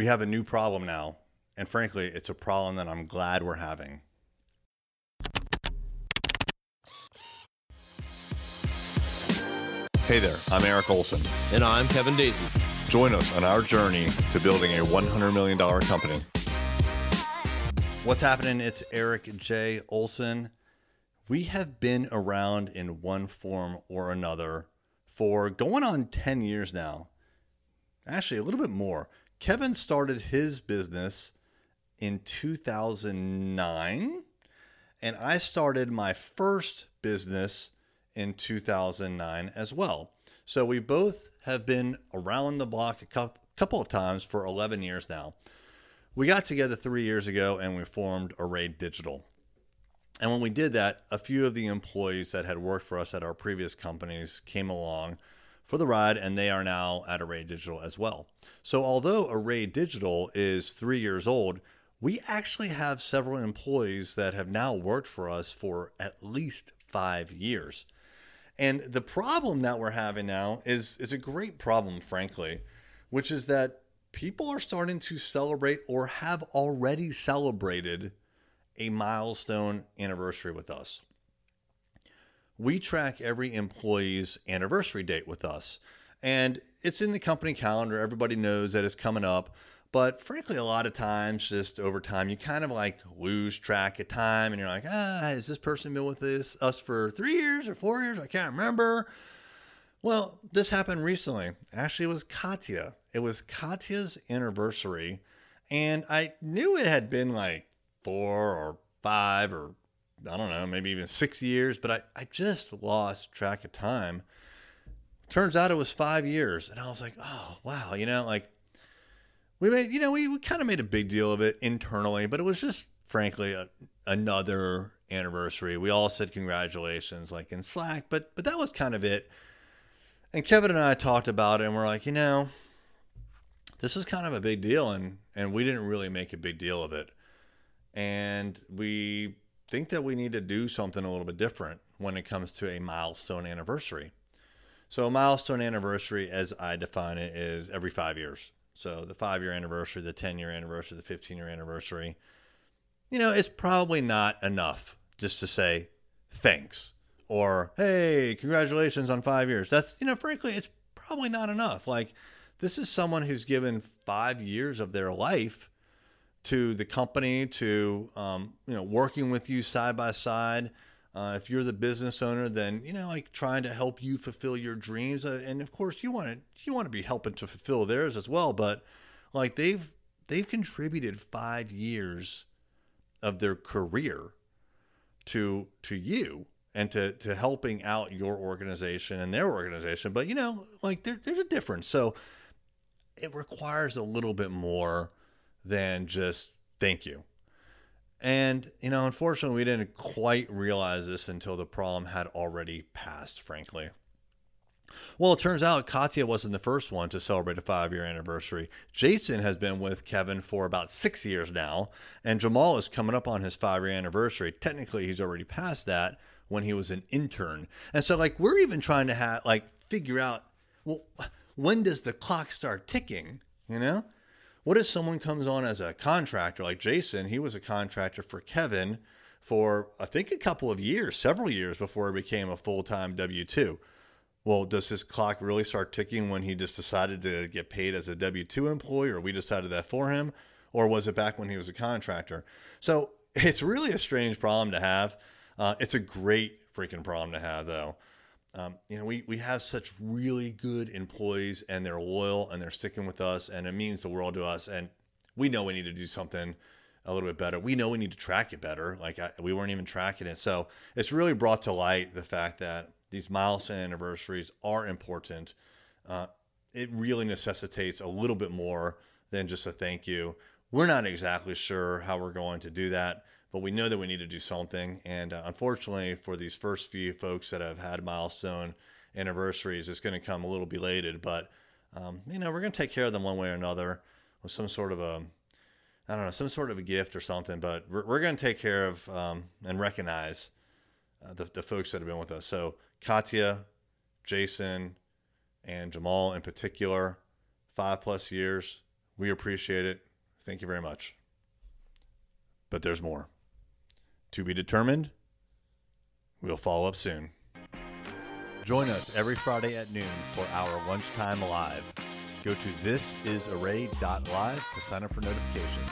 We have a new problem now, and frankly, it's a problem that I'm glad we're having. Hey there, I'm Eric Olson. And I'm Kevin Daisy. Join us on our journey to building a $100 million company. What's happening? It's Eric J. Olson. We have been around in one form or another for going on 10 years now. Actually, a little bit more. Kevin started his business in 2009, and I started my first business in 2009 as well. So we both have been around the block a couple of times for 11 years now. We got together three years ago and we formed Array Digital. And when we did that, a few of the employees that had worked for us at our previous companies came along for the ride, and they are now at Array Digital as well. So, although Array Digital is three years old, we actually have several employees that have now worked for us for at least five years. And the problem that we're having now is is a great problem, frankly, which is that people are starting to celebrate or have already celebrated a milestone anniversary with us. We track every employee's anniversary date with us, and it's in the company calendar. Everybody knows that it's coming up. But frankly, a lot of times, just over time, you kind of like lose track of time, and you're like, ah, has this person been with this us for three years or four years? I can't remember. Well, this happened recently. Actually, it was Katya. It was Katya's anniversary, and I knew it had been like four or five or I don't know, maybe even six years, but I, I just lost track of time. Turns out it was five years, and I was like, oh wow, you know, like we made, you know, we, we kind of made a big deal of it internally, but it was just frankly a, another anniversary. We all said congratulations, like in Slack, but but that was kind of it. And Kevin and I talked about it, and we're like, you know, this is kind of a big deal, and and we didn't really make a big deal of it, and we think that we need to do something a little bit different when it comes to a milestone anniversary. So a milestone anniversary, as I define it, is every five years. So the five year anniversary, the 10 year anniversary, the 15 year anniversary, you know, it's probably not enough just to say thanks or hey, congratulations on five years. That's, you know, frankly, it's probably not enough. Like, this is someone who's given five years of their life to the company, to, um, you know, working with you side by side uh, if you're the business owner, then you know, like trying to help you fulfill your dreams, uh, and of course, you want to you want to be helping to fulfill theirs as well. But like they've they've contributed five years of their career to to you and to to helping out your organization and their organization. But you know, like there, there's a difference. So it requires a little bit more than just thank you. And, you know, unfortunately, we didn't quite realize this until the problem had already passed, frankly. Well, it turns out Katya wasn't the first one to celebrate a five year anniversary. Jason has been with Kevin for about six years now, and Jamal is coming up on his five year anniversary. Technically, he's already past that when he was an intern. And so, like, we're even trying to have, like, figure out, well, when does the clock start ticking, you know? What if someone comes on as a contractor like Jason? He was a contractor for Kevin for I think a couple of years, several years before he became a full time W 2. Well, does his clock really start ticking when he just decided to get paid as a W 2 employee, or we decided that for him? Or was it back when he was a contractor? So it's really a strange problem to have. Uh, it's a great freaking problem to have, though. Um, you know, we, we have such really good employees and they're loyal and they're sticking with us and it means the world to us. And we know we need to do something a little bit better. We know we need to track it better. Like I, we weren't even tracking it. So it's really brought to light the fact that these milestone anniversaries are important. Uh, it really necessitates a little bit more than just a thank you. We're not exactly sure how we're going to do that but we know that we need to do something. And uh, unfortunately, for these first few folks that have had milestone anniversaries, it's going to come a little belated. But um, you know, we're going to take care of them one way or another with some sort of a, I don't know, some sort of a gift or something. But we're, we're going to take care of um, and recognize uh, the, the folks that have been with us. So Katya, Jason, and Jamal in particular, five plus years. We appreciate it. Thank you very much. But there's more. To be determined. We'll follow up soon. Join us every Friday at noon for our lunchtime live. Go to thisisarray.live to sign up for notifications.